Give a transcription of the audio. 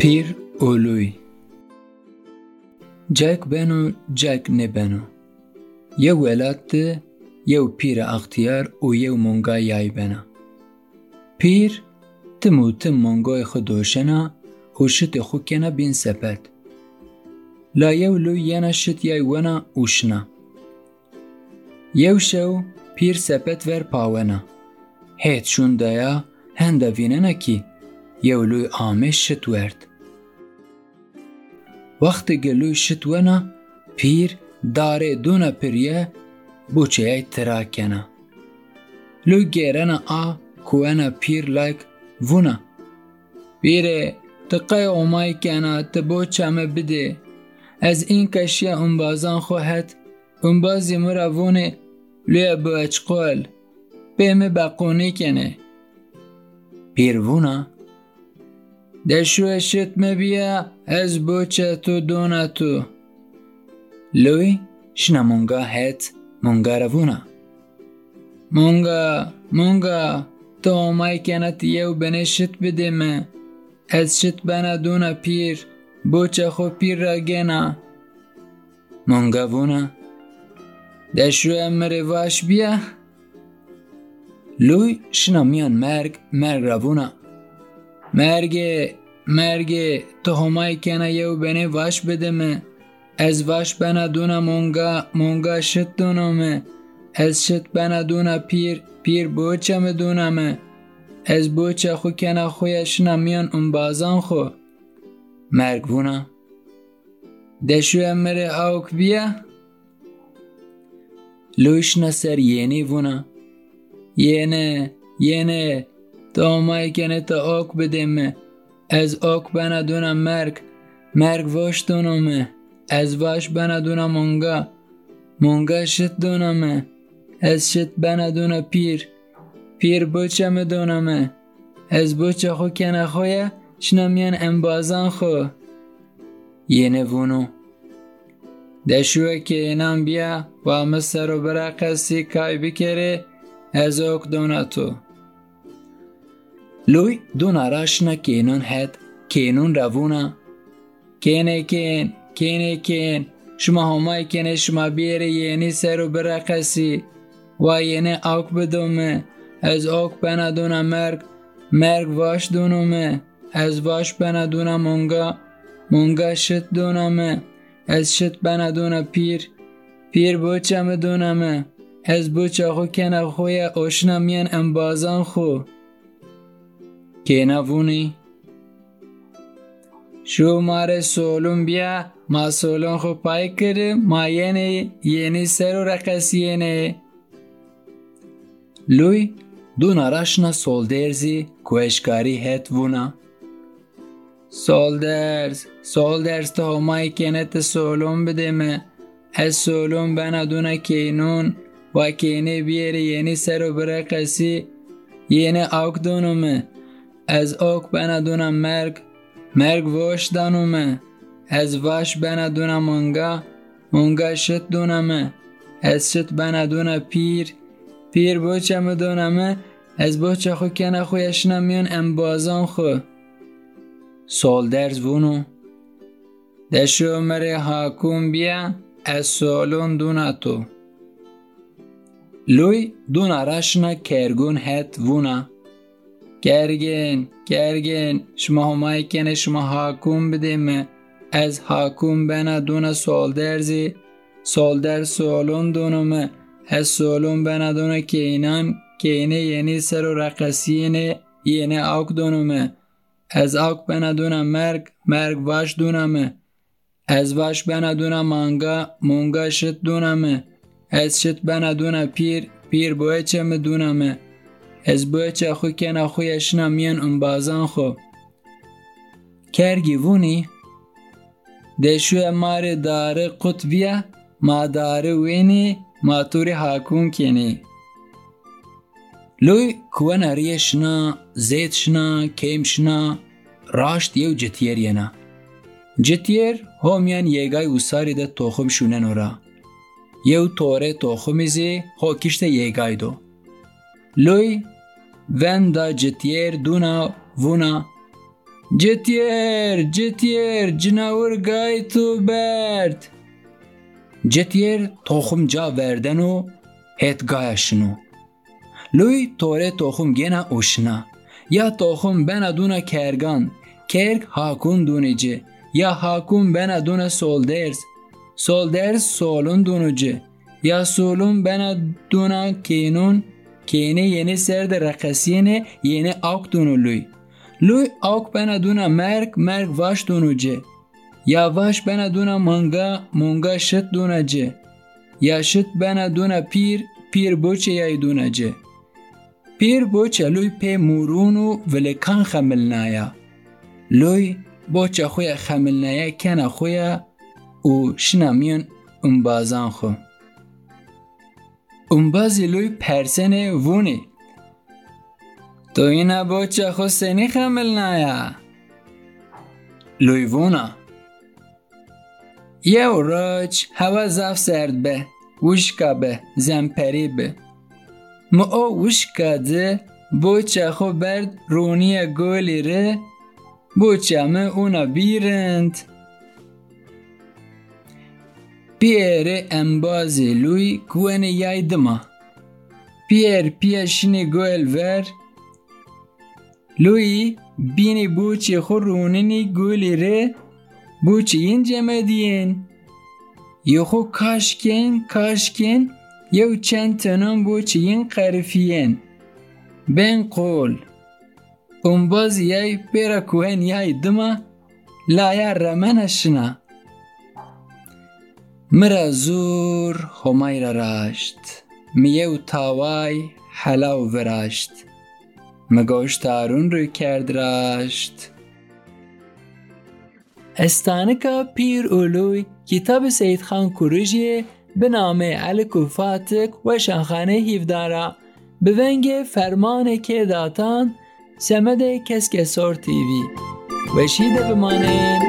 پیر اولوی جک بنو جک نبنو یو ولات یو پیر اختیار و یو مونگا یای بنا پیر تمو تم مونگای خودوشنا و شت خو بین سپت لا یو لو ینا شت یای ونا اوشنا یو شو پیر سپت ور پاونا هیت شون دایا هنده ویننا کی یو لوی آمش شت ورد. وقتی گلوی شت ونا پیر داره دونا پریه بوچه ای تراکنه. لوی گیرنا آ کونا پیر لایک ونا پیره تقای اومای کنه تبوچه همه بده. از این کشیه انبازان خواهد انبازی مرا وونه لوی بوچ قول. بیمه بقونی کنه. پیروونا دشو شت مبیا از بوچه تو دونا تو. لوی شنا مونگا هت مونگا روونا. مونگا مونگا تو اومای کنت یو بنه شت بنا دونا پیر بوچه خو پیر را گنا. مونگا وونا. دشو امره واش بیا. لوی شنا میان مرگ مرگ روونا مرگ مرگ تو همای کنه یو بنه واش بده من از واش بنا دونا مونگا مونگا شت دونا من از شت بنا دونا پیر پیر بوچه me دونا من از بوچه خو کنه خویا شنا میان اون بازان خو. مرگ وونا دشو امره اوک بیا لوشنا سر یعنی وونا یعنی یعنی از آک بنا دونم مرگ مرگ واش دونم از واش بنا دونم مونگا مونگا شت دونم از شت بنا دونم پیر پیر بوچه می دونم از بوچه خو کنه خویا شنمیان انبازان خو یه نوونو دشوه که اینم بیا و مستر و برا کای بکره از اوک دونتو لوی دونا راشنا کینون هد کینون روونا کینه کین کینه کین شما همای کنه شما بیره یعنی سر و برا قصی و یعنی اوک بدومه از اوک بنا مرگ مرگ واش دونومه از واش بنا دونا مونگا مونگا شت دونمه از شت بنا دونا پیر پیر بوچه دونمه از بوچه خو کنه خوی اوشنا میان انبازان خو کنه وونی شو ماره سولون بیا ما سولون خو پای کرده ما یعنی یعنی سر و رقص یعنی. لوی دونا راشنا سولدرزی کوشکاری هت وونا. سولدرز سولدرز تا همای کنت سولون بده من از سولون بنا دونا کینون و کینه بیره یعنی سر و بره از آک بنا دونا مرگ مرگ واش دانومه از واش بنا دونا مونگا مونگا شت دونمه از شت بنا پیر پیر بوچه مدونمه از بوچه خو کنه خو یشنا میان انبازان خو سال درز وونو دشو مره حاکوم بیا از سالون دونتو لوی دونا راشنا کرگون هت وونا کرگن کرگن شما همای کنه شما حاکوم بدیم از حاکوم بنا سال در سالون دونم از سالون بنا دونا کینان. کینه یعنی سر و رقصینه یعنی آک دونمه از آک بنا دونا مرگ مرگ واش دونمه از واش بنا دونا مانگا مونگا شت دونمه از شت بنا دونا پیر پیر بوی چه مدونمه از بوی چه خو کنه خویشنا میان اون بازان خو کرگی وونی دشو مار داره قطبیه ما داره وینی ما توری حاکون کنی لوی کوان اریشنا زیتشنا کیمشنا راشت یو جتیر ینا جتیر همیان یگای وساری ده توخم شونن ورا یو توره توخمیزی هو کشته یگای دو Lui venda jetier duna vuna. Jetier, jetier, cinavur gaytu bert. Jetier tohumca verdenu het gayaşinu. Lui tore tohum gena uşna. Ya tohum ben aduna kergan, kerk hakun dunici. Ya hakun ben aduna solders, solders solun dunici. Ya solun ben aduna kinun سرد رقصینه یعنی آک دونو لوی لوی آک بنا دونا مرگ مرگ واش دونجه یا واش بنا دونا مانگا مانگا شت دونجه یا شت بنا دونا پیر پیر بوچه یا دونجه پیر بوچه لوی پی مورون و ولکان خملنایا لوی بوچه خویا خملنایا کنه خویا و شنامیون انبازان انبازی لوی پرسنه وونی تو اینا بوچه خو سنی خملنایا لوی وونا یه راج هوا زف سرد به وشکا به زمپری به. ما او وشکا ده بوچه خو برد رونی گولی ره بوچه ما اونا بیرند. پیره انبازی لوی کوین یای دما پیر پیشنی گویل ور لوی بینی بوچی خو رونینی گولی ره بوچی این جمع دین یو خو کاشکن کاشکن یو چند تنان بوچی این قرفین بین قول انباز یای پیرا کوهن یای دما لایا رمنشنا مرا زور را راشت میو تاوای حلاو وراشت مگوش تارون رو کرد راشت استانکا پیر اولوی کتاب سید خان کوروژی به نام الک فاتک و شانخانه هیفدارا به ونگ فرمان که داتان سمد کسکسور تیوی. وشیده بمانه